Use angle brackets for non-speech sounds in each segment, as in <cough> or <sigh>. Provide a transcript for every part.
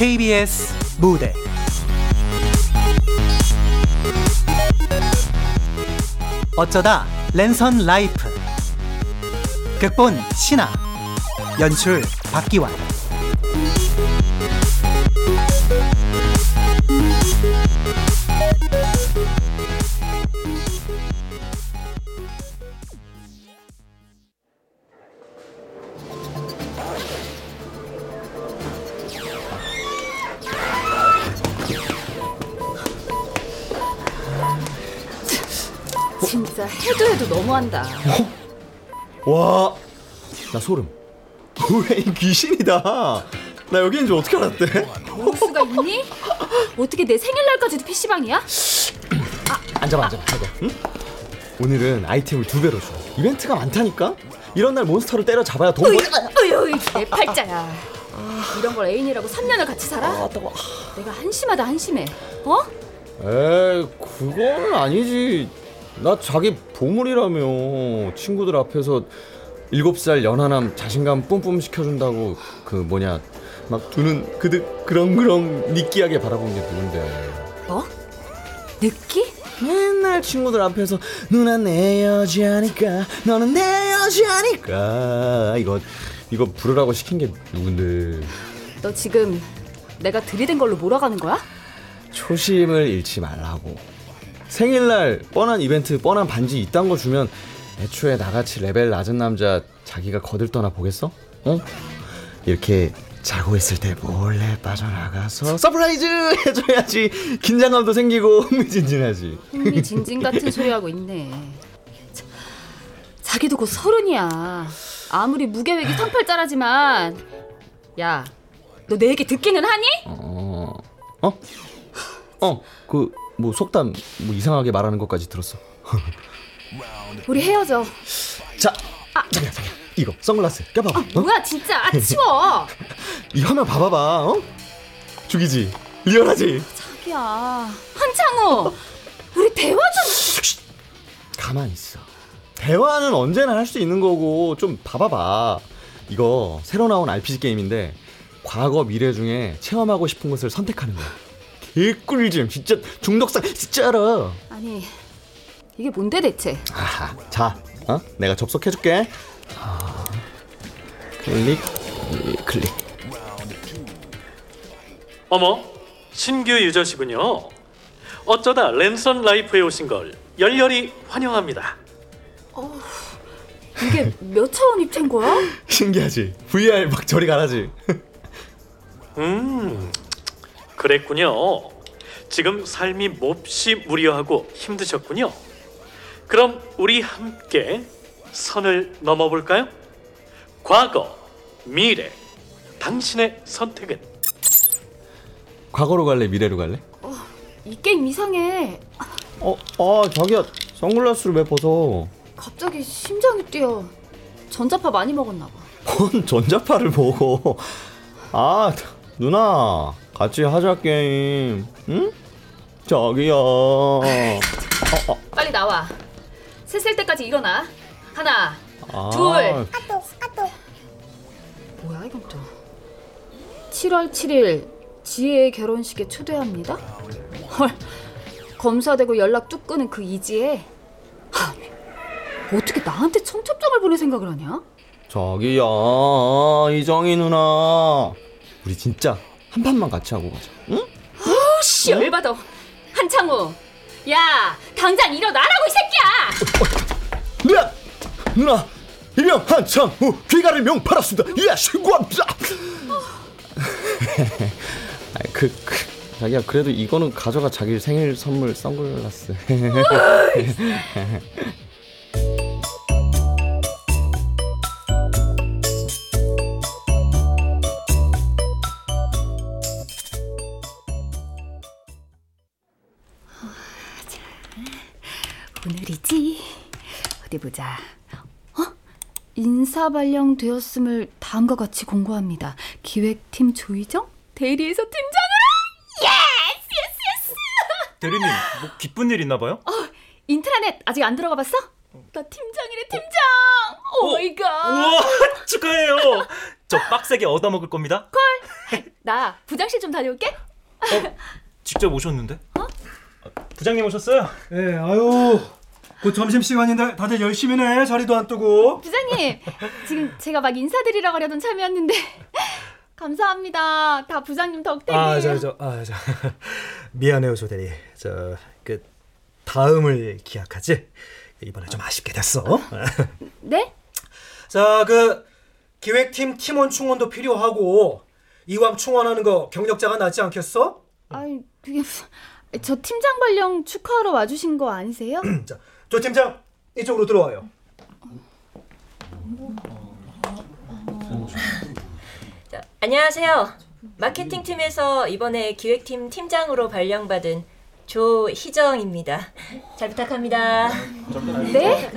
KBS 무대. 어쩌다 랜선 라이프. 극본 신하. 연출 박기환 해도 너무한다. 와, 나 소름. 왜 귀신이다. 나 여기 있는 줄 어떻게 알았대? 올 수가 있니? 어떻게 내 생일날까지도 PC방이야? 앉아봐, 앉아봐, 앉아. 응? 오늘은 아이템을 두 배로 줘. 이벤트가 많다니까? 이런 날 몬스터를 때려 잡아야 돈 벌. 어휴, 내 팔자야. 이런 걸 애인이라고 3년을 같이 살아? 아. 내가 한심하다 한심해. 어? 에이, 그건 아니지. 나 자기 보물이라며. 친구들 앞에서 일곱 살 연하남 자신감 뿜뿜 시켜준다고 그 뭐냐 막두눈 그득 그렁그렁 느끼하게 바라본 게 누군데. 뭐? 느끼? 맨날 친구들 앞에서 누나 내 여자니까 너는 내 여자니까 이거 이거 부르라고 시킨 게 누군데 너 지금 내가 들이댄 걸로 몰아가는 거야? 초심을 잃지 말라고 생일날 뻔한 이벤트 뻔한 반지 이딴 거 주면 애초에 나같이 레벨 낮은 남자 자기가 거들떠나 보겠어? 어? 이렇게 자고 있을 때 몰래 빠져나가서 surprise <laughs> 해줘야지 긴장감도 생기고 흥미진진하지 흥미진진 같은 <laughs> 소리 하고 있네. 자, 자기도 곧 서른이야. 아무리 무계획이 상팔자라지만 야, 너 내 얘기 듣기는 하니? 어, 어? 어, 그, 뭐, 속담, 뭐, 이상하게 말하는 것까지 들었어. 우리 헤어져. 자, 자기야, 자기야. 이거, 선글라스, 껴봐봐. 어? 뭐야 진짜 아, 치워. <laughs> 이 화면 봐봐봐, 어? 죽이지? 리얼하지? 자기야 한창호 우리 대화 좀. 가만히 있어. 대화는 언제나 할 수 있는 거고, 좀 봐봐봐. 이거, 새로 나온 RPG 게임인데, 과거, 미래 중에 체험하고 싶은 것을 선택하는 거야. 개꿀잼, 진짜 중독성, 진짜 알아. 아니 이게 뭔데 대체? 아하, 자, 어? 내가 접속해줄게. 아, 클릭, 이, 클릭. 어머, 신규 유저시군요. 어쩌다 랜선 라이프에 오신 걸 열렬히 환영합니다. 이게 몇 차원 입체인 거야? <laughs> 신기하지? VR 막 저리 가라지. <laughs> 음, 그랬군요. 지금 삶이 몹시 무료하고 힘드셨군요. 그럼 우리 함께 선을 넘어볼까요? 과거, 미래, 당신의 선택은 과거로 갈래, 미래로 갈래? 이 게임 이상해. 어, 아, 자기야, 선글라스를 왜 벗어? 갑자기 심장이 뛰어. 전자파 많이 먹었나 봐. 뭔 전자파를 보고. 아, 누나, 같이 하자 게임. 응? 자기야. 빨리 나와. 셋을 때까지 일어나. 하나, 아, 둘. 뭐야 이건 또. 7월 7일 지혜의 결혼식에 초대합니다. 헐. 검사되고 연락 뚝 끊은 그 이지혜. 하, 어떻게 나한테 청첩장을 보낼 생각을 하냐? 자기야, 이정희 누나. 우리 진짜 한 판만 같이 하고 가자. 응? 씨 열받아. 한창호. 야, 당장 일어나라고 이 새끼야. 누나! 누나! 일명 한창후 귀가를 명팔았습니다. 예, 신고합니다. <laughs> 아이, 그, 그 자기야 그래도 이거는 가져가 자기 생일 선물 선글라스. <laughs> 오늘이지. 어디 보자. 어? 인사 발령 되었음을 다음과 같이 공고합니다. 기획팀 조희정, 대리에서 팀장으로. yes yes yes. 대리님, 뭐 기쁜 일 있나 봐요? 인트라넷 아직 안 들어가 봤어? 나 팀장이래 팀장. Oh my God. 우와, <laughs> 축하해요. 저 빡세게 얻어먹을 겁니다. 나 부장실 좀 다녀올게. 직접 오셨는데? 아, 부장님 오셨어요? 예, 아유, 곧 점심 시간인데 다들 열심히네. 자리도 안 뜨고. 부장님, 지금 제가 막 인사드리려고 하려던 참이었는데 <laughs> 감사합니다. 다 부장님 덕택이에요. 아, 저, 저, 아, 저, <laughs> 미안해요, 조대리. 저, 그 다음을 기약하지. 이번에 좀 아쉽게 됐어. 네? <laughs> 자, 그 기획팀 팀원 충원도 필요하고 이왕 충원하는 거 경력자가 낫지 않겠어? 아니 그게 저 팀장 발령 축하하러 와주신 거 아니세요? <clears throat> 자, 조 팀장 이쪽으로 들어와요. 자, 안녕하세요. 마케팅 팀에서 이번에 기획팀 팀장으로 발령받은 조희정입니다. 잘 부탁합니다. 네?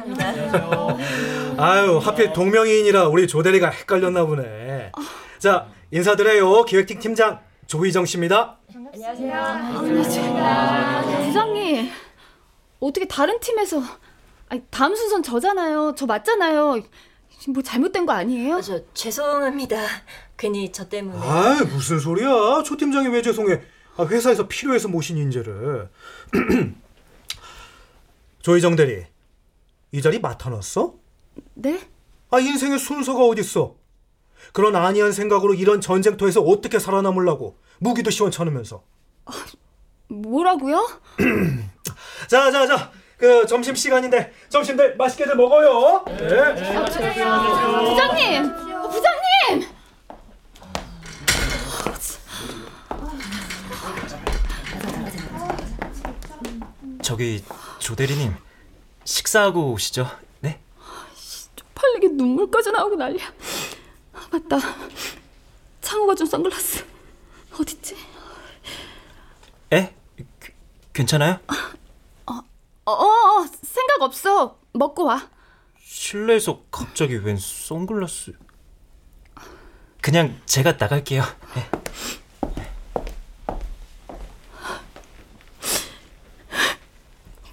아유, 하필 동명이인이라 우리 조 대리가 헷갈렸나 보네. 자, 인사드려요. 기획팀 팀장 조희정 씨입니다. 부장님 어떻게 다른 팀에서 아니 다음 순서는 저잖아요. 저 맞잖아요. 지금 뭐 잘못된 거 아니에요? 아, 저 죄송합니다. 괜히 저 때문에. 아 무슨 소리야? 조 팀장이 왜 죄송해? 아, 회사에서 필요해서 모신 인재를. <clears throat> 조희정 대리, 이 자리 맡아놨어? 네? 아 인생의 순서가 어딨어? 그런 안이한 생각으로 이런 전쟁터에서 어떻게 살아남으려고 무기도 시원찮으면서. 뭐라고요? <clears throat> 자, 자, 자. 그 점심 시간인데 점심들 맛있게들 먹어요. 네. 부장님! 어, 부장님! 저기 조 대리님 식사하고 오시죠. 네? 팔리게 눈물까지 나오고 난리야. 아, 맞다. 창호가 준 선글라스 어딨지? 에? 그, 괜찮아요? 어, 어, 어, 생각 없어. 먹고 와. 실내에서 갑자기 웬 선글라스? 그냥 제가 나갈게요. 네.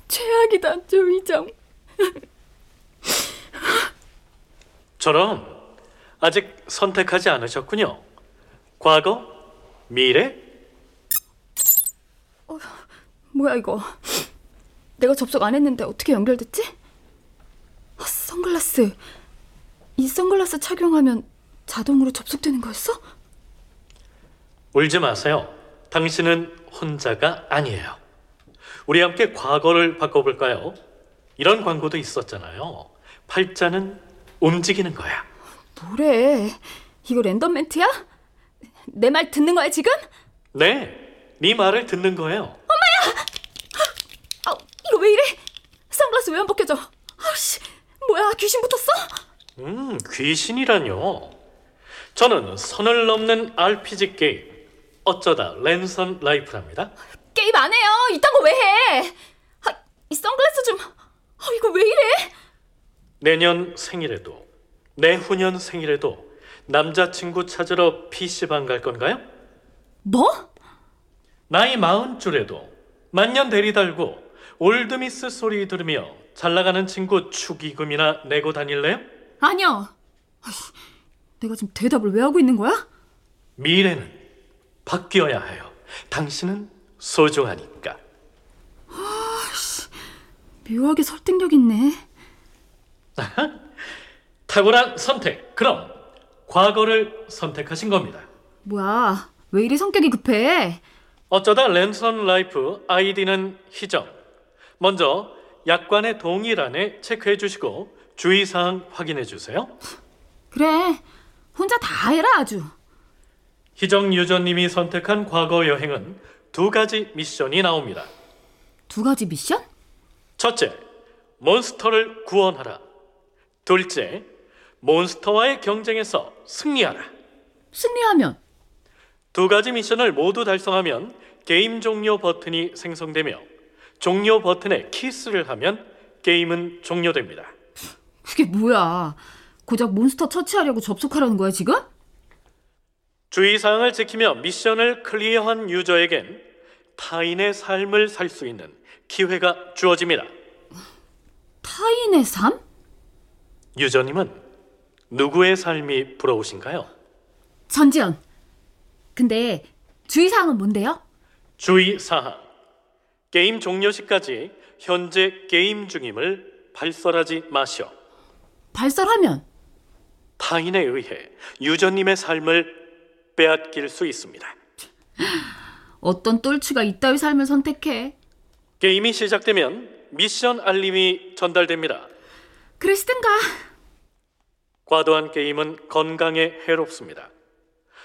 최악이다, 조이정. 저런 아직 선택하지 않으셨군요. 과거, 미래, 뭐야 이거? 내가 접속 안 했는데 어떻게 연결됐지? 아, 선글라스. 이 선글라스 착용하면 자동으로 접속되는 거였어? 울지 마세요. 당신은 혼자가 아니에요. 우리 함께 과거를 바꿔볼까요? 이런 광고도 있었잖아요. 팔자는 움직이는 거야. 뭐래? 이거 랜덤 멘트야? 내 말 듣는 거야 지금? 네, 네 말을 듣는 거예요. 왜 이래? 선글라스 왜 안 벗겨져? 아씨, 뭐야 귀신 붙었어? 음, 귀신이라뇨. 저는 선을 넘는 RPG 게임 어쩌다 랜선 라이프랍니다. 게임 안 해요. 이딴 거 왜 해? 아, 이 선글라스 좀. 아, 이거 왜 이래? 내년 생일에도 내후년 생일에도 남자친구 찾으러 PC방 갈 건가요? 뭐? 나이 마흔 줄에도 만년 대리 달고 올드미스 소리 들으며 잘 나가는 친구 축의금이나 내고 다닐래요? 아이씨, 내가 지금 대답을 왜 하고 있는 거야? 미래는 바뀌어야 해요. 당신은 소중하니까. 묘하게 설득력 있네. 탁월한 선택. 그럼 과거를 선택하신 겁니다. 뭐야? 왜 이리 성격이 급해? 어쩌다 랜선 라이프 아이디는 희정. 먼저 약관의 동일안에 체크해 주시고 주의사항 확인해 주세요. 그래. 혼자 다 해라 아주. 희정 유저님이 선택한 과거 여행은 두 가지 미션이 나옵니다. 두 가지 미션? 첫째, 몬스터를 구원하라. 둘째, 몬스터와의 경쟁에서 승리하라. 승리하면 두 가지 미션을 모두 달성하면 게임 종료 버튼이 생성되며 종료 버튼에 키스를 하면 게임은 종료됩니다. 그게 뭐야? 고작 몬스터 처치하려고 접속하라는 거야 지금? 주의사항을 지키며 미션을 clear한 유저에겐 타인의 삶을 살 수 있는 기회가 주어집니다. 타인의 삶? 유저님은 누구의 삶이 부러우신가요? 전지현. 근데 주의사항은 뭔데요? 주의 사항. 게임 종료 시까지 현재 게임 중임을 발설하지 마시오. 발설하면 타인에 의해 유저님의 삶을 빼앗길 수 있습니다. 어떤 똘추가 이따위 삶을 선택해? 게임이 시작되면 미션 알림이 전달됩니다. 그러시든가. 과도한 게임은 건강에 해롭습니다.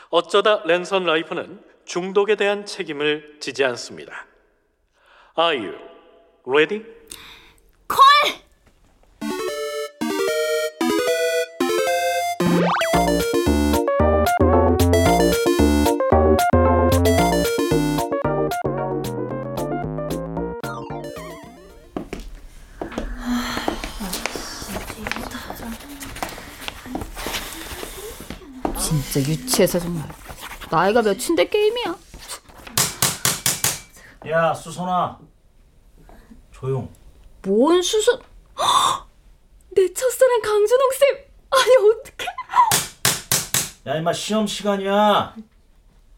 어쩌다 랜선 라이프는 중독에 대한 책임을 지지 않습니다. Are you ready? 진짜 유치해서 정말. 나이가 몇인데 게임이야? 야 수선아 조용 뭔 수선? 헉! <gasps> 내 첫사랑 강준홍 쌤. 아니 어떡해? 야 임마 시험 시간이야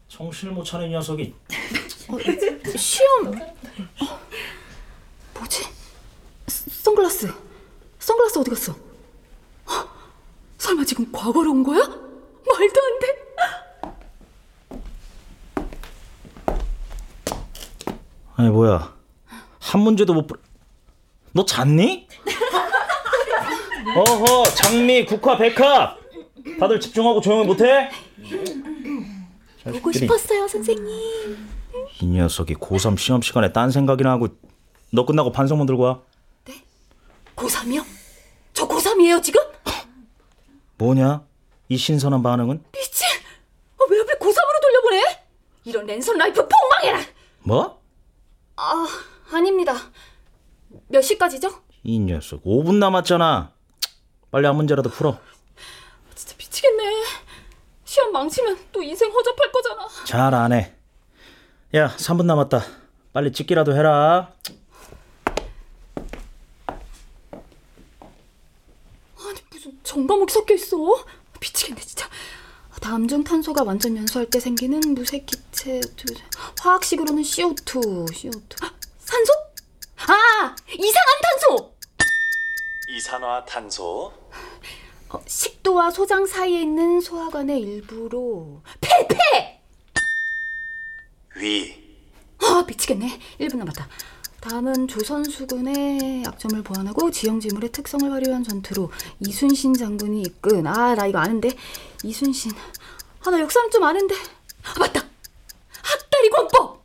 정신을 못 차린 녀석이 <laughs> 시험. 어, 뭐지? 스- 선글라스. 선글라스 어디 갔어? 헉! <gasps> 설마 지금 과거로 온 거야? 말도 안 돼. 아니 뭐야 한 문제도 못 풀... 너 잤니? <laughs> 어허 장미 국화 백합 다들 집중하고 조용히 못해? 보고 싶었어요, 선생님. 이 녀석이 고3 시험 시간에 딴 생각이나 하고 너 끝나고 반성문 들고 와 고3이요? 저 고3이에요, 지금? 뭐냐? 이 신선한 반응은? 미친! 어, 왜 하필 고3으로 돌려보내? 이런 랜선 라이프 폭망해라! 뭐? 아, 아닙니다. 몇 시까지죠? 이 녀석 5분 남았잖아 빨리 한 문제라도 풀어 진짜 미치겠네. 시험 망치면 또 인생 허접할 거잖아. 잘 안 해 야 3분 남았다 빨리 찍기라도 해라 아니 무슨 전과목이 섞여 있어? 미치겠네 진짜. 다음 중 탄소가 완전 연소할 때 생기는 무색 기체 두- 화학식으로는 CO2, CO2. 산소? 아 이상한 탄소. 이산화 탄소, 어, 식도와 소장 사이에 있는 소화관의 일부로 폐 폐. 위, 아 미치겠네. 1분 남았다. 다음은 조선수군의 약점을 보완하고 지형지물의 특성을 활용한 전투로 이순신 장군이 이끈. 아 나 이거 아는데? 이순신. 아 나 역사는 좀 아는데? 아, 맞다! 학다리 권법!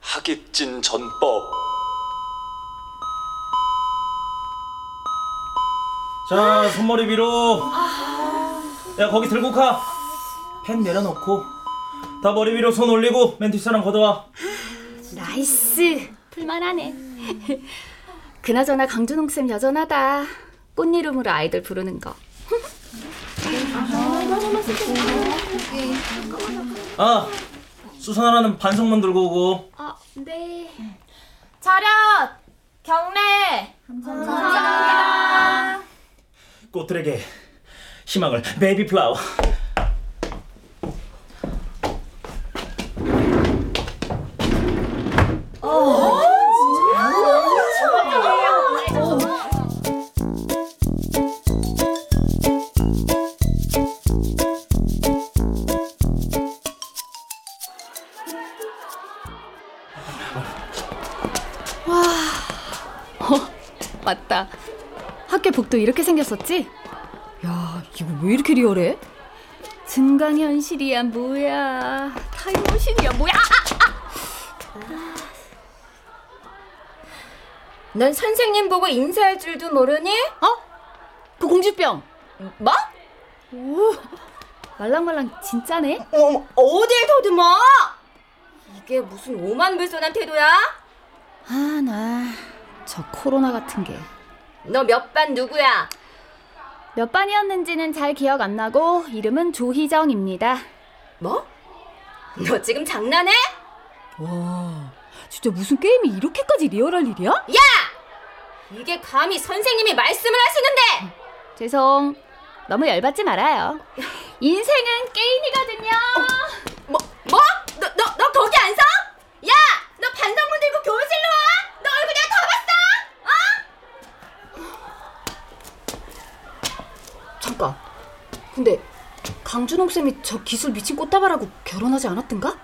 하객진 전법, 자 손머리 위로. 야 거기 들국화 펜 내려놓고. 다 머리 위로 손 올리고 맨 뒷사람 걷어와 nice 풀만하네 그나저나 강준홍 쌤 여전하다 꽃 이름으로 아이들 부르는 거 아 수선화 너는 반성문 들고 오고 아, 네. 차렷! 경례! 감사합니다. 꽃들에게 희망을 베이비 플라워 복도 이렇게 생겼었지? 야, 이거 왜 이렇게 리얼해? 증강현실이야, 뭐야. 타임머신이야, 뭐야. 아, 넌 선생님 보고 인사할 줄도 모르니? 어? 그 공주병. 뭐? 말랑말랑 진짜네? 어머, 어딜 더듬어? 이게 무슨 오만 불손한 태도야? 아, 나. 저 코로나 같은 게. 너 몇 반 누구야? 몇 반이었는지는 잘 기억 안 나고, 이름은 조희정입니다. 뭐? 너 지금 장난해? 와, 진짜 무슨 게임이 이렇게까지 리얼할 일이야? 야! 이게 감히 선생님이 말씀을 하시는데! 죄송. 너무 열받지 말아요. <laughs> 인생은 게임이거든요. 뭐? 뭐? 너, 너, 너 거기 안 서? 야! 너 반성문 들고 교실로 와! 너 얼굴 내가 다 봤어! 어? 잠깐. 근데 강준홍 쌤이 저 기술 미친 꽃다발하고 결혼하지 않았던가?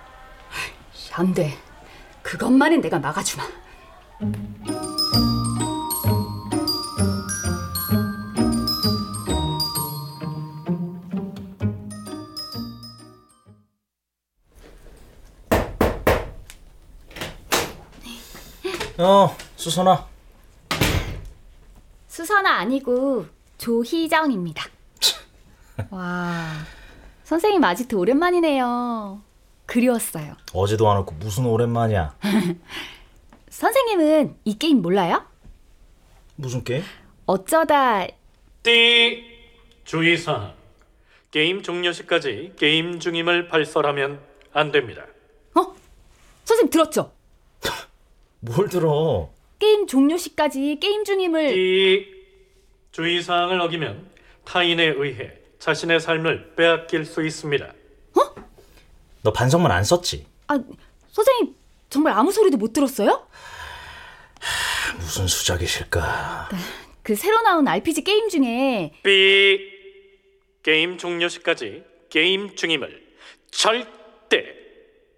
안 돼. 그것만은 내가 막아주마. 어, 수선아. 수선아 아니고 조희정입니다. 와, 선생님 아직도 오랜만이네요. 그리웠어요. 어제도 안 왔고 무슨 오랜만이야. <laughs> 선생님은 이 게임 몰라요? 무슨 게임? 어쩌다 띠 주의사항 게임 종료 시까지 게임 중임을 발설하면 안 됩니다. 어? 선생님 들었죠? <laughs> 뭘 들어? 게임 종료 시까지 게임 중임을 띠 주의사항을 어기면 타인에 의해 자신의 삶을 빼앗길 수 있습니다. 너 반성문 안 썼지? 아 선생님 정말 아무 소리도 못 들었어요? 무슨 수작이실까? 그 새로 나온 RPG 게임 중에 삐 게임 종료 시까지 게임 중임을 절대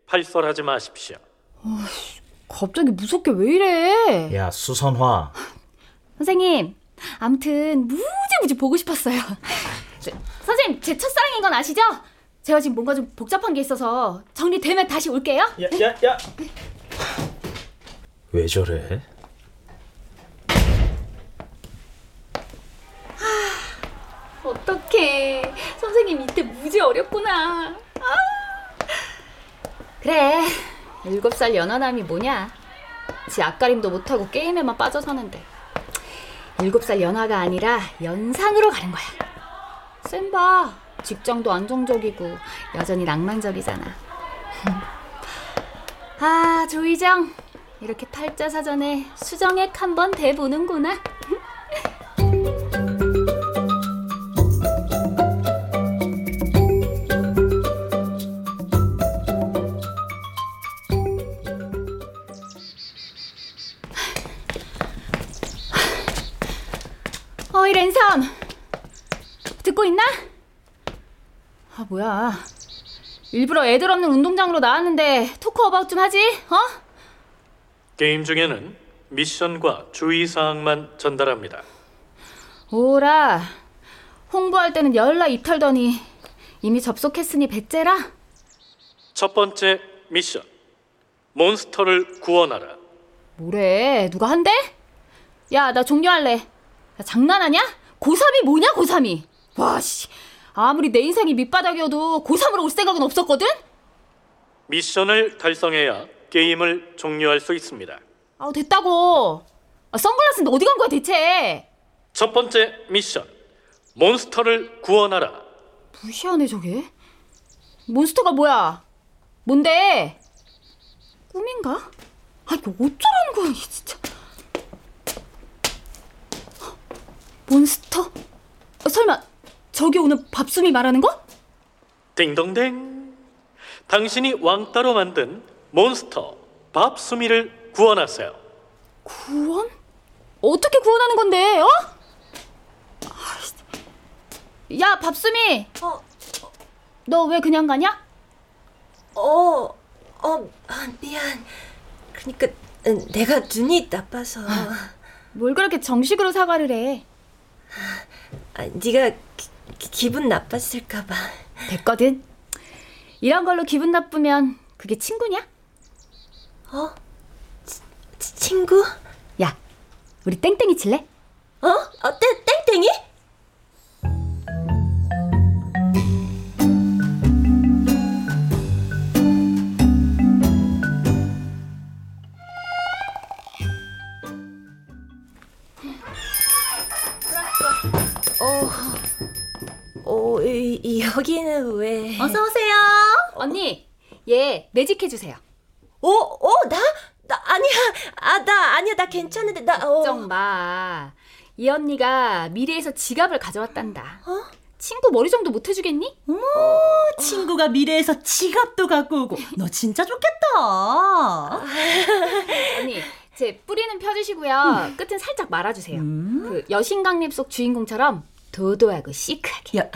발설하지 마십시오. 갑자기 무섭게 왜 이래? 야, 수선화. 선생님 아무튼 무지 무지 보고 싶었어요. 저, 선생님 제 첫사랑인 건 아시죠? 제가 지금 뭔가 좀 복잡한 게 있어서 정리되면 다시 올게요. 야, 야, 야. 왜 저래? 어떡해. 선생님 이때 무지 어렵구나. 아. 그래. 일곱 살 연하남이 뭐냐. 지 앞가림도 못하고 게임에만 빠져 사는데. 일곱 살 연하가 아니라 연상으로 가는 거야. 쌤 봐. 직장도 안정적이고 여전히 낭만적이잖아. <laughs> 아, 조이정. 이렇게 팔자 사전에 수정액 한번 대보는구나. 뭐야 일부러 애들 없는 운동장으로 나왔는데 talk about 좀 하지 어? 게임 중에는 미션과 주의사항만 전달합니다. 오라 홍보할 때는 열나 입털더니 이미 접속했으니 배째라 첫 번째 미션 monster를 구원하라. 뭐래 누가 한대? 야 나 종료할래 야, 장난하냐? 고3이 뭐냐 고3이 와 씨 아무리 내 인생이 밑바닥이어도 고3으로 올 생각은 없었거든? 미션을 달성해야 게임을 종료할 수 있습니다. 아우 됐다고 아, 선글라스인데 어디 간 거야 대체 첫 번째 미션 몬스터를 구원하라. 무시하네 저게 몬스터가 뭐야 뭔데 꿈인가? 아 이거 어쩌라는 거야 이게 진짜 헉, 몬스터? 어, 설마 저기 오는 밥숨이 말하는 거? 딩동댕. 당신이 왕따로 만든 몬스터 밥수미를 구원하세요. 구원? 어떻게 구원하는 건데 어? 야 밥숨이 어, 너 왜 그냥 가냐? 어, 어, 아, 미안. 그러니까 음, 내가 눈이 나빠서. 뭘 그렇게 정식으로 사과를 해 아, 네가 기, 기분 나빴을까봐. 됐거든 이런 걸로 기분 나쁘면 그게 친구냐? 어? 치, 치- 친구? 야 우리 땡땡이 칠래? 어? 어때? 땡땡이? 어, 이, 이 여기는 왜? 어서 오세요. 언니, 얘 매직 해 주세요. 어, 어, 나? 나 아니야. 아, 나 아니야. 나 괜찮은데 나 어. 걱정 마. 이 언니가 미래에서 지갑을 가져왔단다. 어? 친구 머리 정도 못 해주겠니? 어머, 친구가 미래에서 지갑도 갖고 오고. 너 진짜 좋겠다. <laughs> 언니, 제 뿌리는 펴주시고요. 끝은 살짝 말아주세요. 그 여신강림 속 주인공처럼 도도하고 시크하게. 여,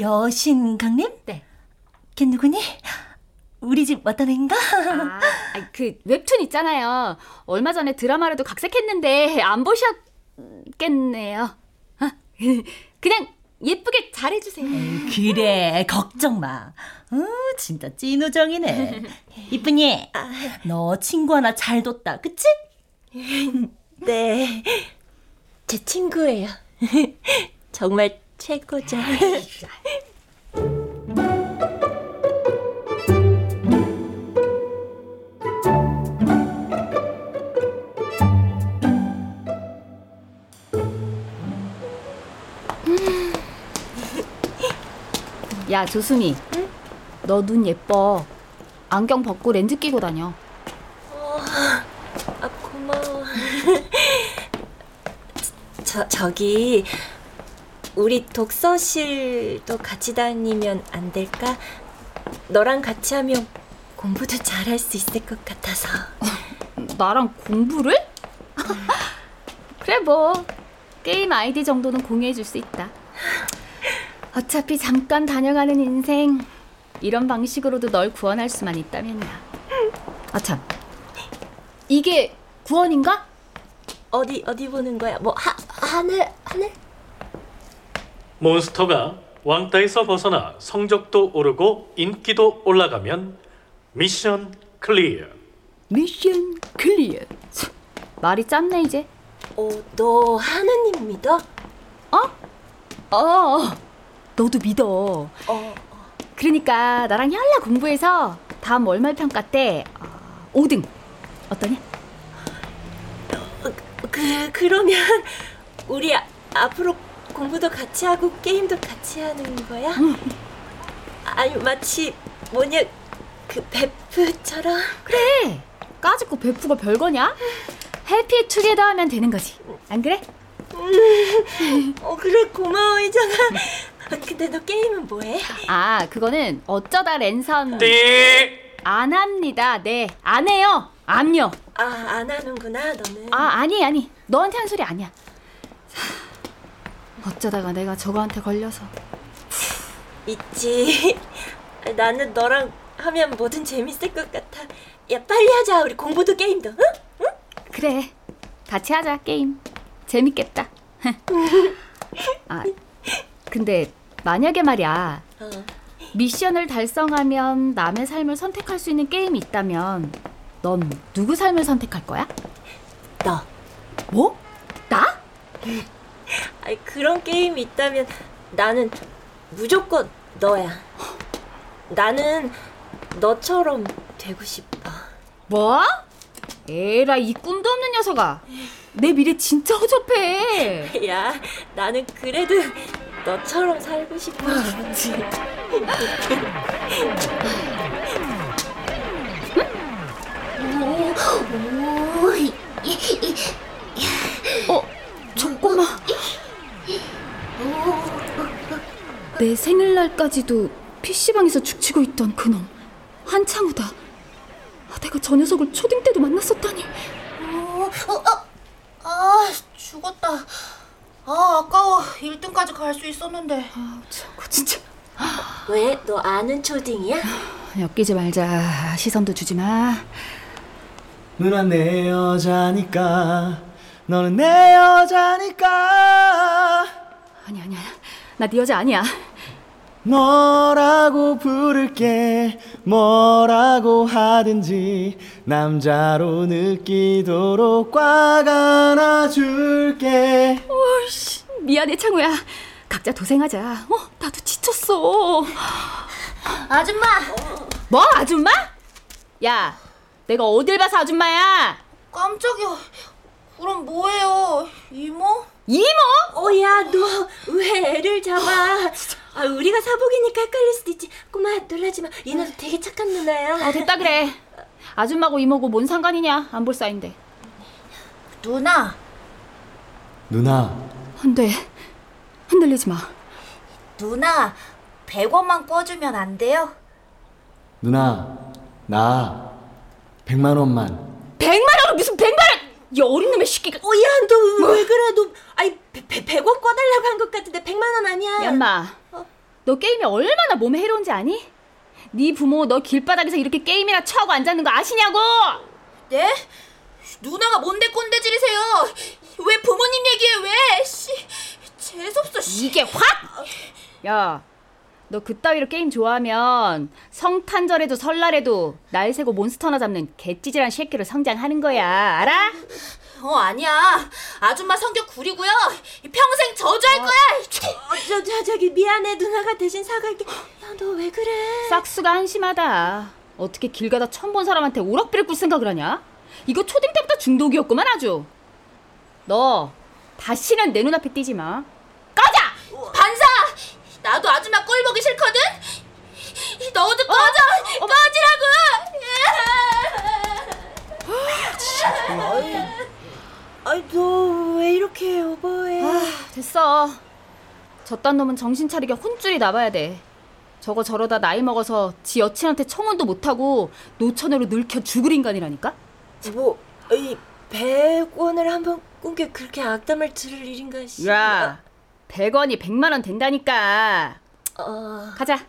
여신 강림? 네. 걔 누구니? 우리 집 왔던 애인가? 아, 그 웹툰 있잖아요. 얼마 전에 드라마로도 각색했는데 안 보셨겠네요. 아, <laughs> 그냥 예쁘게 잘해주세요. 그래, 걱정 마. 어, 진짜 찐우정이네. <laughs> 이쁜이, 너 친구 하나 잘 뒀다, 그치? <laughs> 네. 제 친구예요. 정말 최고죠. <laughs> 야, 조수미. 너 눈 예뻐. 안경 벗고 렌즈 끼고 다녀. 아, 고마워. <laughs> 저, 저기, 우리 독서실도 같이 다니면 안 될까? 너랑 같이 하면 공부도 잘할 수 있을 것 같아서. <laughs> 나랑 공부를? <laughs> 그래 뭐 게임 아이디 정도는 공유해 줄 수 있다. 어차피 잠깐 다녀가는 인생 이런 방식으로도 널 구원할 수만 있다면야. 아참 이게 구원인가? 어디, 어디 보는 거야? 뭐, 하, 하늘, 하늘? monster가 왕따에서 벗어나 성적도 오르고 인기도 올라가면 미션 clear. 미션 clear. 말이 짧네 이제. 어, 너 하느님 믿어? 어, 어, 너도 믿어. 어, 그러니까 나랑 열라 공부해서 다음 월말 평가 때 어, 5등 어떠냐? 그, 그러면 우리 아, 앞으로 공부도 같이 하고 게임도 같이 하는 거야? 아니, 마치 뭐냐, 그 베프처럼? 그래 까짓거 베프가 별거냐? 해피 투게더 하면 되는 거지 안 그래? <laughs> 어, 그래, 고마워, 이정아. 근데 너 게임은 뭐해? 아 그거는 어쩌다 랜선 띠! 안 합니다 네안 해요 암요 아, 안 하는구나, 너는. 아 아니 아니 너한테 한 소리 아니야 어쩌다가 내가 저거한테 걸려서 있지. <laughs> 나는 너랑 하면 뭐든 재밌을 것 같아. 야, 빨리 하자. 우리 공부도 게임도. 응? 그래 같이 하자 게임 재밌겠다 <laughs> 아 근데 만약에 말이야 어. 미션을 달성하면 남의 삶을 선택할 수 있는 게임이 있다면 넌 누구 삶을 선택할 거야? 그런 게임이 있다면 나는 무조건 너야. 나는 너처럼 되고 싶어. 뭐? 에라 이 꿈도 없는 녀석아 내 미래 진짜 허접해 <laughs> 야, 나는 그래도 너처럼 살고 싶어. <laughs> 그렇지. 어? 잠깐만 내 생일날까지도 PC방에서 죽치고 있던 그놈 한창우다 아, 내가 저 녀석을 초딩 때도 만났었다니 어, 아, 죽었다. 아, 아까워. 1등까지 갈 수 있었는데. 아, 저거 진짜 왜? 너 아는 초딩이야? 엮이지 말자 시선도 주지 마 누나 내 여자니까 너는 내 여자니까 아니야 아니야 나 네 여자 아니야 너라고 부를게 뭐라고 하든지 남자로 느끼도록 꽉 안아줄게 오이씨 미안해 창우야 각자 도생하자 어 나도 지쳤어 아줌마! 뭐 아줌마? 야 내가 어딜 봐서 아줌마야 깜짝이야. 그럼 뭐예요? 이모? 이모? 어, 야, 너 왜 애를 잡아? 아, 우리가 사복이니까 헷갈릴 수도 있지. 꼬마, 놀라지 마. 리나도 되게 착한 누나야. 아 됐다 그래 아줌마고 이모고 뭔 상관이냐 안 볼 사이인데 누나. 누나 안 돼 흔들리지 마 누나 100원만 꿔주면 안 돼요? 누나 나 100만 원만. 100만 원 무슨 100만 원! 이 어린 놈의 새끼가. 어, 야, 너 왜 그래? 너 아이 배, 배, 100원 꺼달라고 한 것 같은데 100만 원 아니야. 얌마, 너 게임이 얼마나 몸에 해로운지 아니? 네 부모 너 길바닥에서 이렇게 게임이나 쳐하고 앉아있는 거 아시냐고! 네? 누나가 뭔데 꼰대질이세요? 왜 부모님 얘기해 왜? 씨, 재수없어. 씨. 이게 확! 야, 너 그따위로 게임 좋아하면 성탄절에도 설날에도 날 새고 몬스터나 잡는 개찌질한 새끼로 성장하는 거야. 알아? 어 아니야. 아줌마 성격 구리고요. 평생 저주할 거야. 어, 저, 저, 저기 미안해. 누나가 대신 사갈게. 야, 너 왜 그래? 싹수가 한심하다. 어떻게 길 가다 처음 본 사람한테 오락비를 꿀 생각을 하냐? 이거 초딩 때부터 중독이었구만 아주. 너 다시는 내 눈앞에 띄지 마. 꺼져! 반사. 나도 아줌마 꼴 보기 싫거든. 너도 꺼져. 꺼지라고. 아 이, 너 왜 이렇게 오버해? 아, 됐어. 저딴 놈은 정신 차리게 혼쭐이 나봐야 돼. 저거 저러다 나이 먹어서 지 여친한테 청혼도 못하고 노처녀로 늙혀 죽을 인간이라니까? 뭐, 이 100원을 한번 꾼게 그렇게 악담을 들을 일인가 씨. 야, 100원이 100만 원 된다니까. 어. 가자. 자,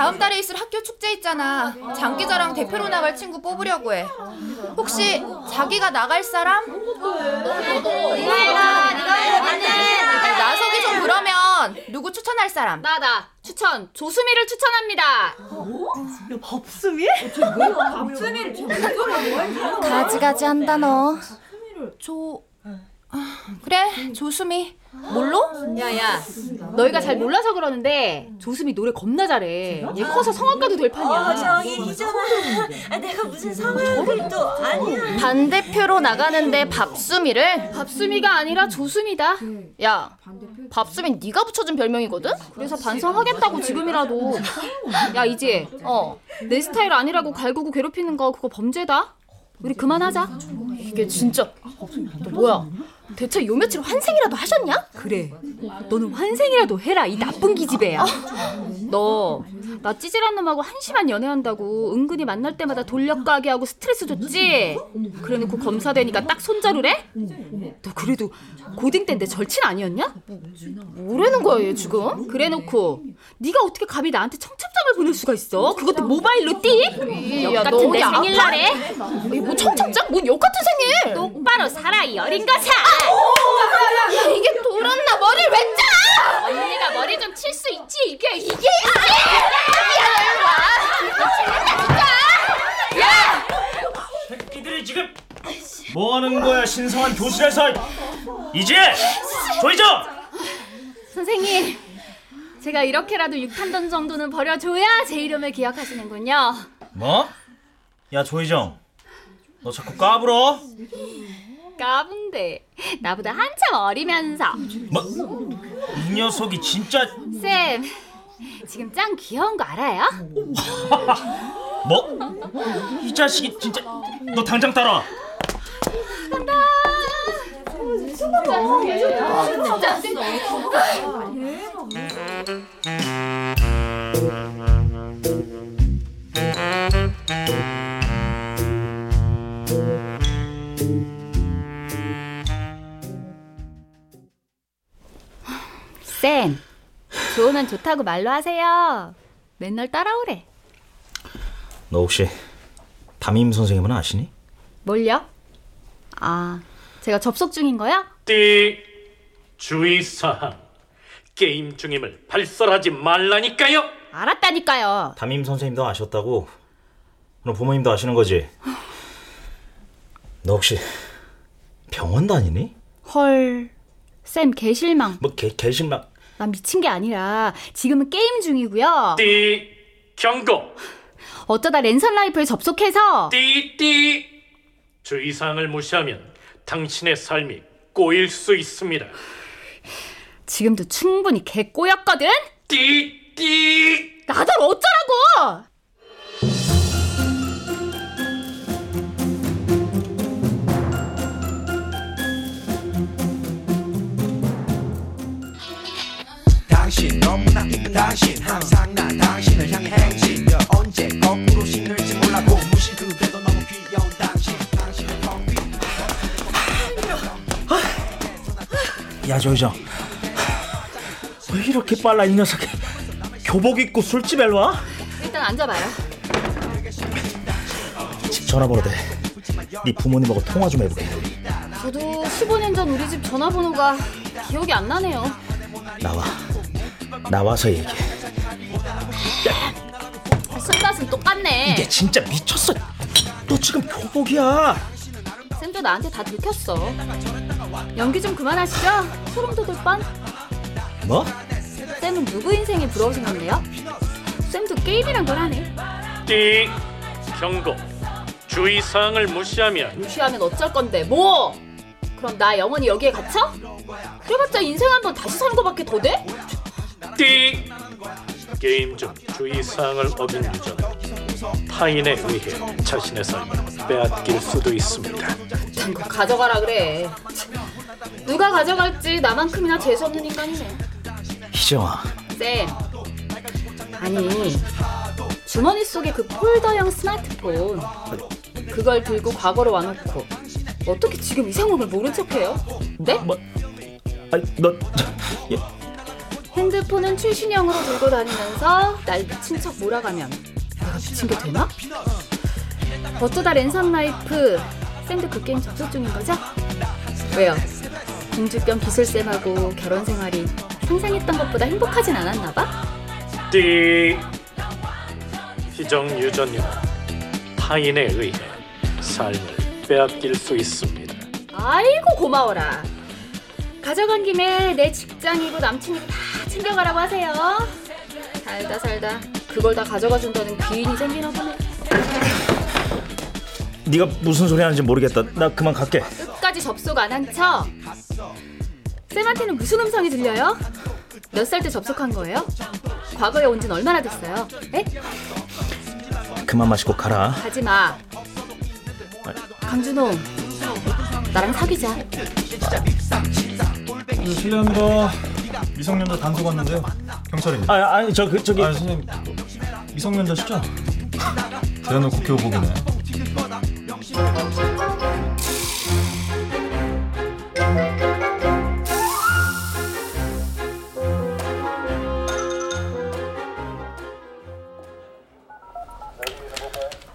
다음 달에 있을 학교 축제 있잖아. 장기자랑 대표로 나갈 친구 뽑으려고 해. 혹시 자기가 나갈 사람? 나서기 좀 그러면 누구 추천할 사람? 나다. 추천. 조수미를 추천합니다. 가지가지 한다 너. 조 아, 그래 조수미 뭘로? 야야, 너희가 잘 몰라서 그러는데 조수미 노래 겁나 잘해. 얘 커서 성악가도 될 어, 판이야. 저기 이잖아. 아, 내가 무슨 성악을 또 아니야. 반대표로 나가는데 밥수미를? 밥수미가 아니라 조수미다. 야 밥수미 네가 붙여준 별명이거든? 그래서 반성하겠다고 지금이라도. 야 이지, 어내 스타일 아니라고 갈구고 괴롭히는 거 그거 범죄다. 우리 그만하자. 이게 진짜 너 뭐야 대체 요 며칠 환생이라도 하셨냐? 그래. 너는 환생이라도 해라 이 나쁜 기집애야. 너 나 찌질한 놈하고 한심한 연애한다고 은근히 만날 때마다 돌려가게 하고 스트레스 줬지? 그래놓고 검사 되니까 딱 손자루래? 너 그래도 고딩 때인데 절친 아니었냐? 뭐라는 거야 얘 지금? 그래놓고 네가 어떻게 감히 나한테 청첩장을 보낼 수가 있어? 그것도 모바일로 띠? 역 같은 내 생일날에 뭐 청첩장? 뭔역 같은 생일? 똑바로 살아 이 어린 것아! 이게 돌았나? 머리를 왜 짜? 언니가 머리 좀 칠 수 있지? 이게 이게 새끼들이 지금 뭐 하는 거야 신성한 교실에서? 이제 조이정 선생님 제가 이렇게라도 6탄던 정도는 버려줘야 제 이름을 기억하시는군요. 뭐? 야 조이정. 너 자꾸 까불어 까분데 나보다 한참 어리면서 뭐? 이 녀석이 진짜 쌤 지금 짱 귀여운 거 알아요? <laughs> 뭐? 이 자식이 진짜 너 당장 따라와 쌤 좋으면 좋다고 말로 하세요 맨날 따라오래 너 혹시 담임 선생님은 아시니? 뭘요? 아 제가 접속 중인 거요? 띠 주의사항 게임 중임을 발설하지 말라니까요 알았다니까요 담임 선생님도 아셨다고 그럼 부모님도 아시는 거지? 너 혹시 병원 다니니? 헐. 쌤 개실망. 뭐 개, 개실망 난 미친 게 아니라 지금은 게임 중이고요. 띠 경고 어쩌다 랜선 라이프에 접속해서 띠띠 주의사항을 무시하면 당신의 삶이 꼬일 수 있습니다. 지금도 충분히 개 꼬였거든? 띠띠 나들 어쩌라고! 너무나 이쁜 당신 항상 난 당신을 향해 행진 언제 거꾸로 신을지 몰라도 무시 그대도 너무 귀여운 당신 당신의 텅빈 야 조이정 왜 이렇게 빨라 이 녀석이 교복 입고 술집에 와? 일단 앉아봐요. 집 전화번호 대. 네 부모님하고 통화 좀 해보게. 저도 15년 전 우리 집 전화번호가 기억이 안 나네요. 나와. 나와서 얘기해. 손맛은 똑같네. 이게 진짜 미쳤어. 너 지금 교복이야. 쌤도 나한테 다 들켰어. 연기 좀 그만하시죠? 소름 돋을 뻔. 뭐? 쌤은 누구 인생이 부러우신 건데요? 쌤도 게임이란 걸 하네. 띠 경고. 주의 사항을 무시하면 무시하면 어쩔 건데 뭐? 그럼 나 영원히 여기에 갇혀? 그래봤자 인생 한 번 다시 사는 거밖에 더 돼? 띠 게임 중 주의사항을 어긴 유저는 타인에 의해 자신의 삶을 빼앗길 수도 있습니다. 그거 가져가라 그래. 누가 가져갈지 나만큼이나 재수 없는 인간이네. 희정아. 쌤. 아니 주머니 속에 그 폴더형 스마트폰 그걸 들고 과거로 와놓고 어떻게 지금 이 상황을 모른 척해요? 네? 뭐? 아니 너 예, 핸드폰은 최신형으로 들고 다니면서 날 미친 척 몰아가면 내가 미친 게 되나? 어쩌다 랜선 라이프 쌤도 그 게임 접속 중인 거죠? 왜요? 공주병 기술쌤하고 결혼 생활이 상상했던 것보다 행복하진 않았나 봐? 띠 희정 유저님은 타인에 의해 삶을 빼앗길 수 있습니다. 아이고 고마워라. 가져간 김에 내 직장이고 남친이고 다 챙겨가라고 하세요. 살다 살다 그걸 다 가져가 준다는 귀인이 생기나 보네. 네가 무슨 소리 하는지 모르겠다. 나 그만 갈게. 끝까지 접속 안 한 척. 쌤한테는 무슨 음성이 들려요? 몇 살 때 접속한 거예요? 과거에 온 지는 얼마나 됐어요? 에? 그만 마시고 가라. 가지 마. 강준호, 나랑 사귀자. 실례합니다. 미성년자 단속 왔는데요. 경찰입니다. 아 아니 저 그 저기 아 선생님 미성년자시죠? 대한민국 교복이네.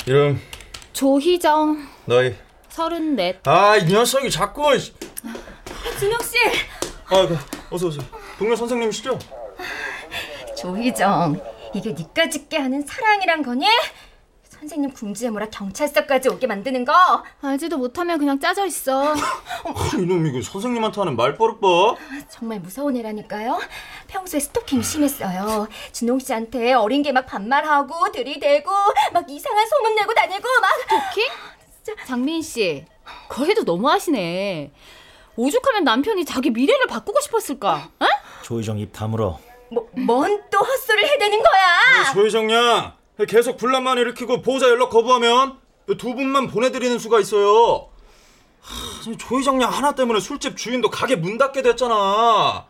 이름 조희정, 너희. 서른넷. 아이 녀석이 자꾸. 준혁 씨. 아 그, 어서 오세요. 동료 선생님이시죠? 조희정, 이게 니까 짓게 하는 사랑이란 거니? 선생님 궁지에 몰아 경찰서까지 오게 만드는 거? 알지도 못하면 그냥 짜져 있어. <laughs> 이놈 이거 선생님한테 하는 말버릇 봐. 정말 무서운 애라니까요. 평소에 스토킹 심했어요. 준홍 씨한테 어린 게 막 반말하고 들이대고 막 이상한 소문 내고 다니고 막 스토킹? 장민 씨, 거래도 너무하시네. 오죽하면 남편이 자기 미래를 바꾸고 싶었을까? 어? 조희정 입 다물어. 뭔또 헛소리를 해대는 거야? 조희정 양 계속 분란만 일으키고 보호자 연락 거부하면 두 분만 보내드리는 수가 있어요. 하, 조희정 양 하나 때문에 술집 주인도 가게 문 닫게 됐잖아.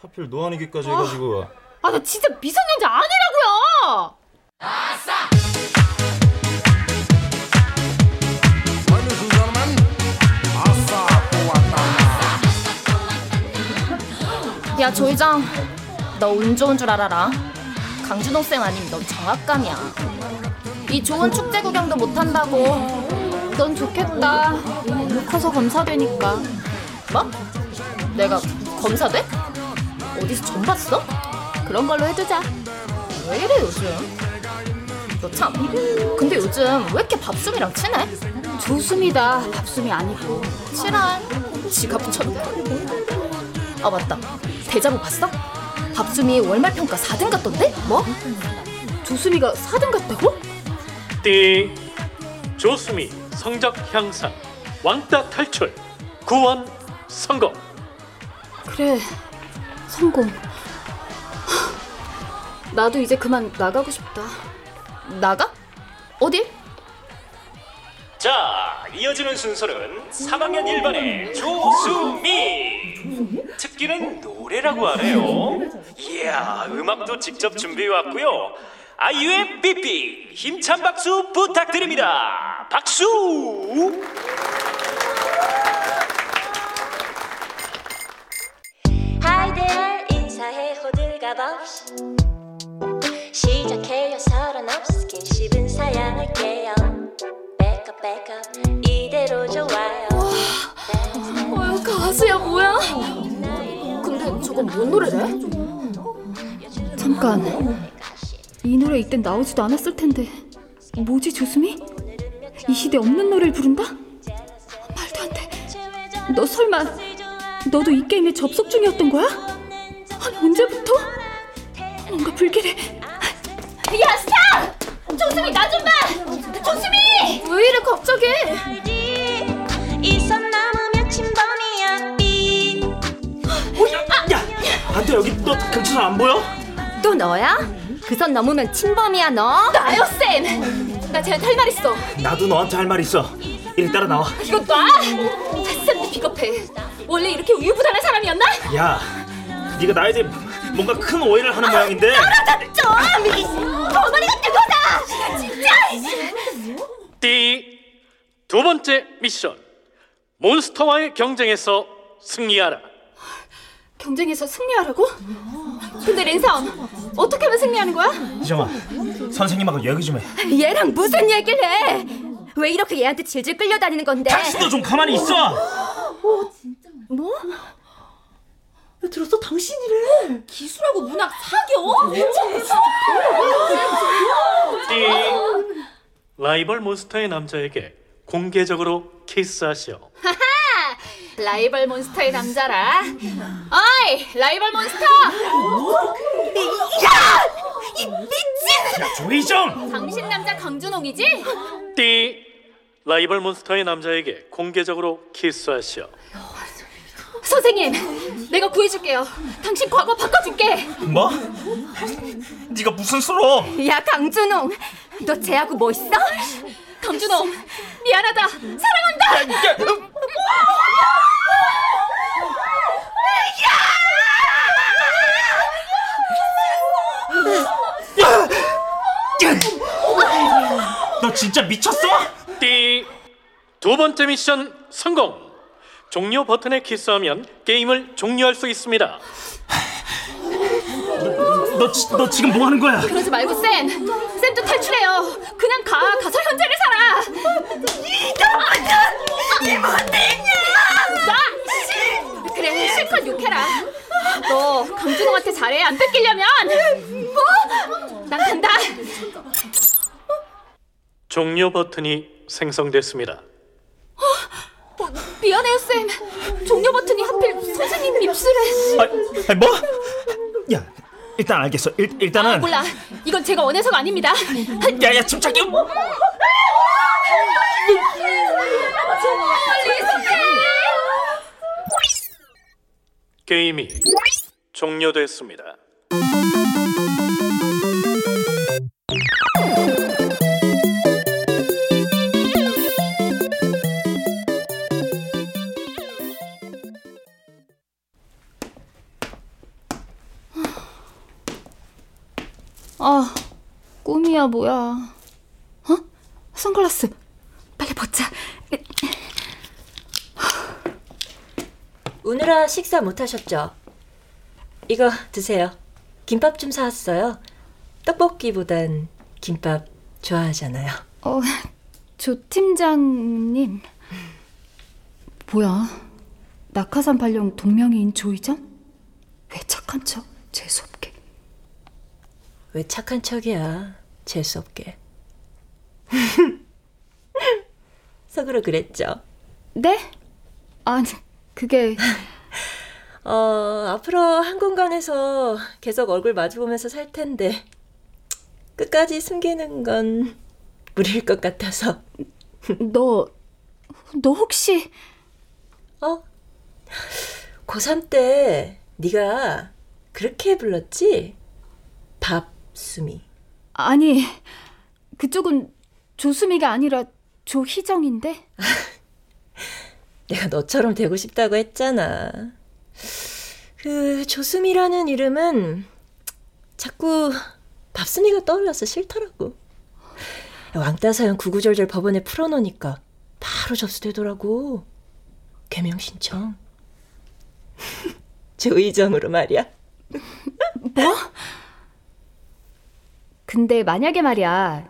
하필 너 아니기까지 해가지고. 아, 나 진짜 미성년자 아니라고요! 야 조희정, 너 운 좋은 줄 알아라. 강준호 쌤 아니면 너 정압감이야. 이 좋은 축제 구경도 못 한다고. 넌 좋겠다. 커서 검사되니까. 뭐? 내가 검사돼? 어디서 전 봤어? 그런 걸로 해두자. 왜 이래 요즘? 너 참. 근데 요즘 왜 이렇게 밥숨이랑 친해? 조숨이다. 밥숨이 아니고. 친한. 지갑 붙여놓고. 아 맞다. 대자보 봤어? 밥숨이 월말 평가 4등 같던데? 뭐? 조수미가 4등 갔다고? 띠 조수미 성적 향상 왕따 탈출 구원 성공. 그래, 성공. 나도 이제 그만 나가고 싶다. 나가? 어딜? 자, 이어지는 순서는 3학년 1반의 조수미. 특기는 노래라고 하네요. 이야, 음악도 직접 준비해 왔고요. 아이유의 삐삐 힘찬 박수 부탁드립니다. 박수! 하이데얼 인사해 호들갑 없이 이대로 좋아요 어휴, 가수야 뭐야? 근데 저건 뭔 노래래? 잠깐. 이 노래 이땐 나오지도 않았을 텐데. 뭐지 조수미? 이 시대 없는 노래를 부른다? 말도 안 돼. 너 설마 너도 이 게임에 접속 중이었던 거야? 아니 언제부터? 뭔가 불길해. 야 스탑! 조수미 나 좀 봐! 조수미! 왜 이래 갑자기? 삐 안돼 여기 너 근처 안 보여? 또 너야? 그 선 넘으면 침범이야 너? 나요 쌤! 나 쟤한테 할말 있어. 나도 너한테 할 말 있어. 이리 따라 나와. 이거 놔! 쌤도 비겁해. 원래 이렇게 우유부단한 사람이었나? 야, 네가 나에 대해 뭔가 큰 오해를 하는 모양인데. 좀! 어머니 같은 거다! 진짜! 띠. 두 번째 미션. 몬스터와의 경쟁에서 승리하라. 경쟁에서 승리하라고? 근데 랜섬 어떻게 하면 승리하는 거야? 이정아, 선생님하고 얘기 좀 해. 얘랑 무슨 얘기를 해? 왜 이렇게 얘한테 질질 끌려다니는 건데? 당신도 좀 가만히 있어. 뭐? 들었어? 당신이래. 기술하고 문학 사겨? 띠. 라이벌 몬스터의 남자에게 공개적으로 키스하시오. 하하! 라이벌 몬스터의 남자라. 어이, 라이벌 몬스터! 야! 이 미친! 야, 조이정. 당신 남자 강준홍이지? 띠. 라이벌 몬스터의 남자에게 공개적으로 키스하시오. 선생님, 내가 구해줄게요. 당신 과거 바꿔줄게. 뭐? 네가 무슨 수로? 야 강준홍, 너 쟤하고 뭐 있어? 강준홍, 미안하다. 사랑한다. 너 진짜 미쳤어? 띠. 두 번째 미션 성공. 종료 버튼에 키스하면 게임을 종료할 수 있습니다. 너, 지- 너 지금 뭐 하는 거야? 그러지 말고 쌤. 쌤도 탈출해요. 그냥 가. 가서 현재를 살아. 이거는 이모님이야! 나! 그래, 실컷 욕해라. 너 강준홍한테 잘해. 안 뺏기려면. 뭐? 난 간다. 종료 버튼이 생성됐습니다. 어, 미안해요, 쌤. 종료 버튼이 하필 선생님 입술에. 아, 뭐? 야, 일단 알겠어. 일, 일단은 아, 몰라. 이건 제가 원해서가 아닙니다. 야야 침착해. 게임이 종료됐습니다. 식사 못 하셨죠? 이거 드세요. 김밥 좀 사왔어요. 떡볶이보단 김밥 좋아하잖아요. 어, 조 팀장님. 뭐야? 낙하산 발령 동명이인 조이정? 왜 착한 척? 재수없게. 왜 착한 척이야? 재수 없게. <laughs> 속으로 그랬죠. 네? 아니, 그게 어, 앞으로 한 공간에서 계속 얼굴 마주보면서 살 텐데 끝까지 숨기는 건 무리일 것 같아서. 너, 너 혹시 어? 고3 때 네가 그렇게 불렀지? 밥수미. 아니, 그쪽은 조수미가 아니라 조희정인데? <laughs> 내가 너처럼 되고 싶다고 했잖아. 그 조수미라는 이름은 자꾸 밥순이가 떠올라서 싫더라고. 왕따 사연 구구절절 법원에 풀어놓으니까 바로 접수되더라고. 개명 신청. <laughs> 조의정으로 말이야. 뭐? 근데 만약에 말이야,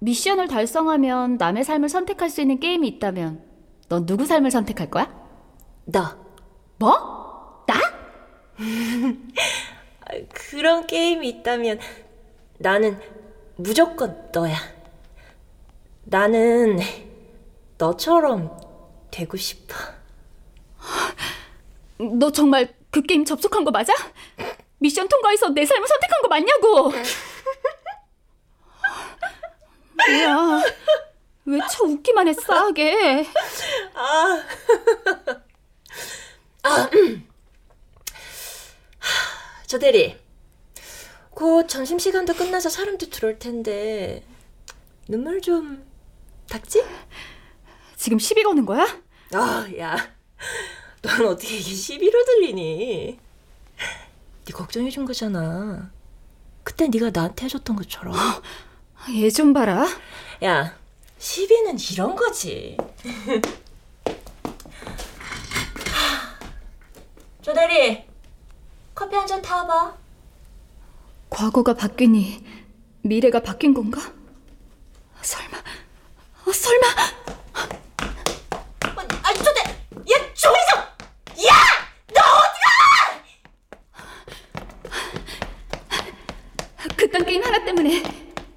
미션을 달성하면 남의 삶을 선택할 수 있는 게임이 있다면, 넌 누구 삶을 선택할 거야? 나. 뭐? 나? <laughs> 그런 게임이 있다면 나는 무조건 너야. 나는 너처럼 되고 싶어. <gasps> 너 정말 그 게임 접속한 거 맞아? 미션 통과해서 내 삶을 선택한 거 맞냐고! <gasps> 뭐야, 왜 쳐 웃기만 해, 싸하게. 아. <laughs> 아. 저 대리. 곧 점심시간도 끝나서 사람도 들어올 텐데 눈물 좀 닦지? 지금 시비 거는 거야? 아, 야. 넌 어떻게 이게 시비로 들리니? 네 걱정해 준 거잖아. 그때 네가 나한테 해줬던 것처럼. 얘 좀 봐라. 야, 시비는 이런 거지. <laughs> 조 대리, 커피 한 잔 타봐. 과거가 바뀌니 미래가 바뀐 건가? 설마, 어, 설마. 아니, 조 대, 야, 조희정! 야! 너 어디가! 그딴 게임 하나 때문에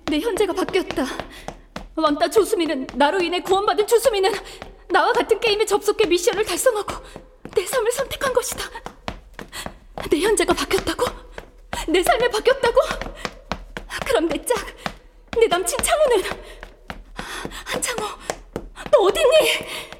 내 현재가 바뀌었다. 왕따 조수미는 나로 인해 구원받은 조수미는 나와 같은 게임에 접속해 미션을 달성하고 내 삶을 선택한 것이다. 내 현재가 바뀌었다고? 내 삶이 바뀌었다고? 그럼 내 짝, 내 남친 창호는 한창호, 너 어딨니?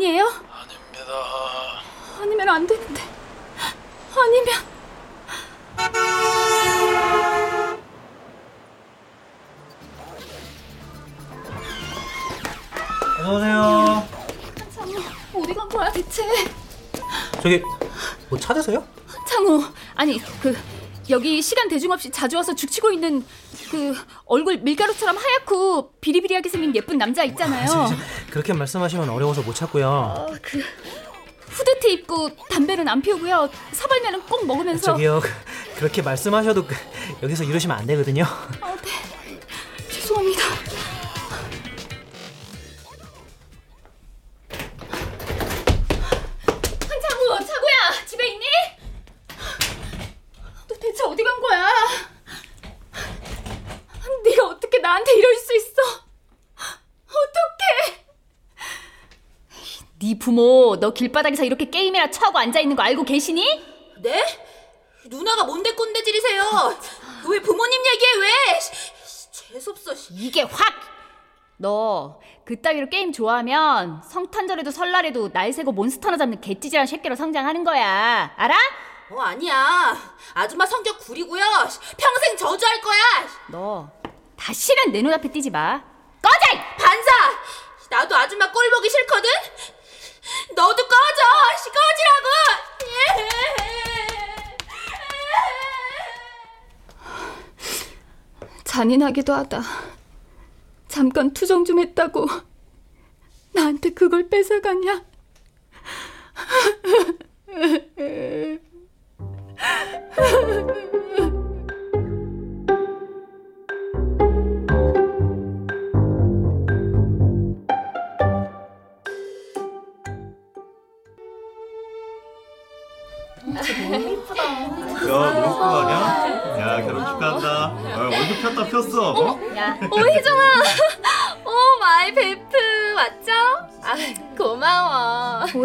아니에요? 아닙니다. 아니면 안 되는데. 아니면 어서 오세요. 창호 어디 간 거야 대체? 저기 뭐 찾으세요? 창호 아니 그 여기 시간 대중 없이 자주 와서 죽치고 있는 그 얼굴 밀가루처럼 하얗고 비리비리하게 생긴 예쁜 남자 있잖아요. 그렇게 말씀하시면 어려워서 못 찾고요. 어, 그 후드티 입고 담배는 안 피우고요. 사발면은 꼭 먹으면서 저기요 그렇게 말씀하셔도 그- 여기서 이러시면 안 되거든요. 어, 네. 죄송합니다. 부모 너 길바닥에서 이렇게 게임이나 쳐하고 앉아 있는 거 알고 계시니? 네? 누나가 뭔데 꼰대질이세요? 왜 부모님 얘기해 왜? 재수없어. 이게 확! 너 그따위로 게임 좋아하면 성탄절에도 설날에도 날 새고 몬스터나 잡는 개찌질한 새끼로 성장하는 거야. 알아? 어 아니야. 아줌마 성격 구리고요. 평생 저주할 거야. 너 다시는 내 눈앞에 띄지 마. 꺼져! 반사. 나도 아줌마 꼴 보기 싫거든. 너도 꺼져. 씨, 꺼지라고. 잔인하기도 하다. 잠깐 투정 좀 했다고 나한테 그걸 뺏어가냐? <laughs>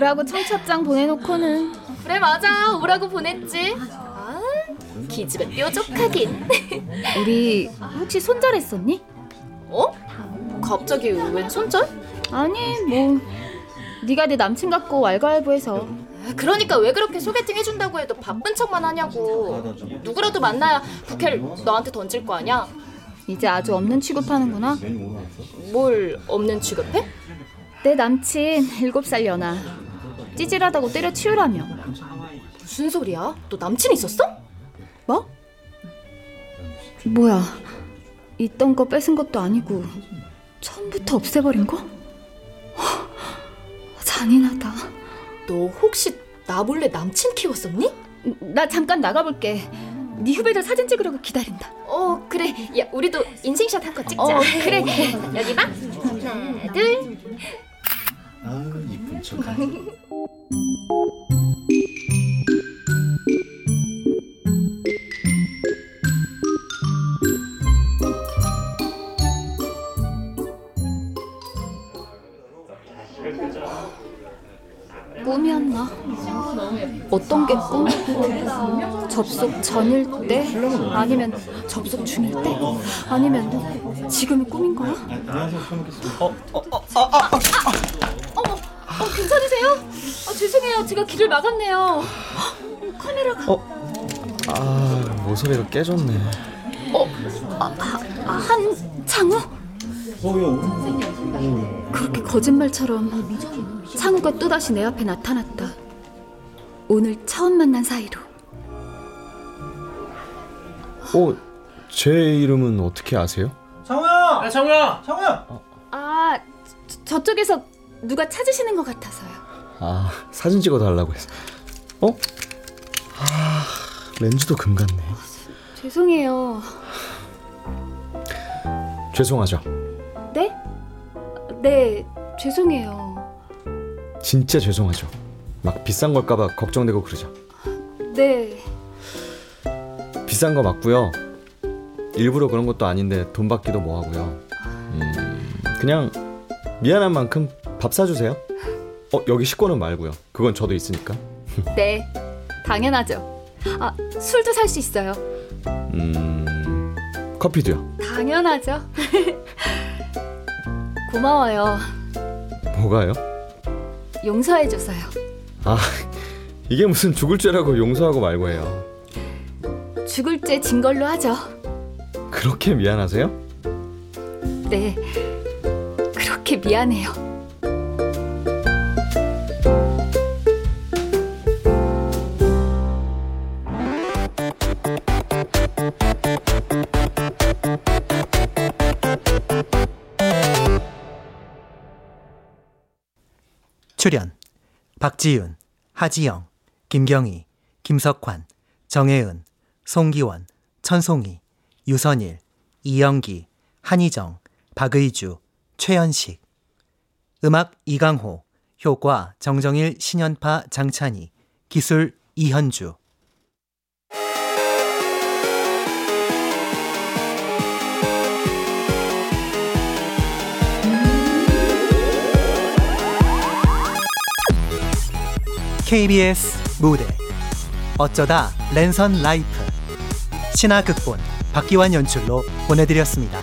오라고 청첩장 보내놓고는 그래 맞아 오라고 보냈지. 아 기집애 뾰족하긴. <laughs> 우리 혹시 손절했었니? 어? 갑자기 웬 손절? 아니 뭐 네가 내 남친 같고 왈가왈부해서 그러니까 왜 그렇게 소개팅 해준다고 해도 바쁜 척만 하냐고. 누구라도 만나야 부케를 너한테 던질 거 아니야? 이제 아주 없는 취급하는구나. 뭘 없는 취급해? 내 남친 7살 연하 찌질하다고 때려치우라며 무슨 소리야? 너 남친 있었어? 뭐? 뭐야 있던 거 뺏은 것도 아니고 처음부터 없애버린 거? 허, 잔인하다 너 혹시 나 몰래 남친 키웠었니? 나 잠깐 나가볼게 네 후배들 사진 찍으려고 기다린다 어 그래 야 우리도 인생샷 한컷 찍자 어, 그래. <laughs> 여기 봐 하나 둘 아 이쁜 척. 꿈이었나? 어떤 게 꿈? 접속 전일 때? 아니면 접속 중일 때? 아니면 지금이 꿈인 거야? 어, 어머, 어, 괜찮으세요? 아, 죄송해요. 제가 길을 막았네요. 어, 카메라가. 어? 아 모서리가 깨졌네. 어, 아, 아, 한 창우? 그렇게 거짓말처럼 창우가 또다시 내 앞에 나타났다. 오늘 처음 만난 사이로. 어, 제 이름은 어떻게 아세요? 창우야! 야 창우야! 창우야! 아, 저, 저쪽에서 누가 찾으시는 것 같아서요. 아 사진 찍어 달라고 해서. 어? 아 렌즈도 금 같네. 죄송해요. 죄송하죠. 네? 네, 죄송해요. 진짜 죄송하죠. 막 비싼 걸까봐 걱정되고 그러죠. 네, 비싼 거 맞고요. 일부러 그런 것도 아닌데 돈 받기도 뭐하고요. 음, 그냥 미안한 만큼 밥 사주세요. 어 여기 식권은 말고요. 그건 저도 있으니까. <laughs> 네, 당연하죠. 아, 술도 살 수 있어요. 음 커피도요. 당연하죠. <laughs> 고마워요. 뭐가요? 용서해줘서요. 아 이게 무슨 죽을 죄라고 용서하고 말고 해요. 죽을 죄 진 걸로 하죠. 그렇게 미안하세요? 네, 그렇게 미안해요. 출연 박지윤, 하지영, 김경희, 김석환, 정혜은, 송기원, 천송이, 유선일, 이영기, 한희정, 박의주, 최현식. 음악 이강호, 효과 정정일, 신연파 장찬희, 기술 이현주 KBS 무대 어쩌다 랜선 라이프 신화 극본 박기환 연출로 보내드렸습니다.